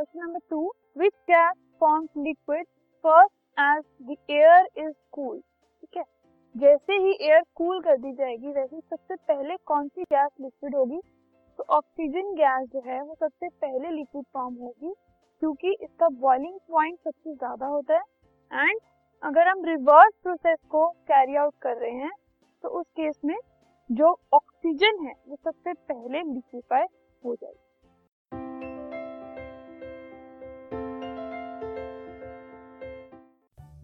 Question number two which gas forms liquid first as the air is cool ठीक है? जैसे ही air cool कर दी जाएगी, वैसे सबसे पहले कौन सी गैस लिक्विड होगी? तो ऑक्सीजन गैस जो है, वो सबसे पहले लिक्विड फॉर्म होगी, क्योंकि इसका बॉइलिंग पॉइंट सबसे ज़्यादा होता है। एंड अगर हम रिवर्स प्रोसेस को कैरी आउट कर रहे हैं तो उस केस में जो ऑक्सीजन है, वो सबसे पहले लिक्विफाई हो जाएगी।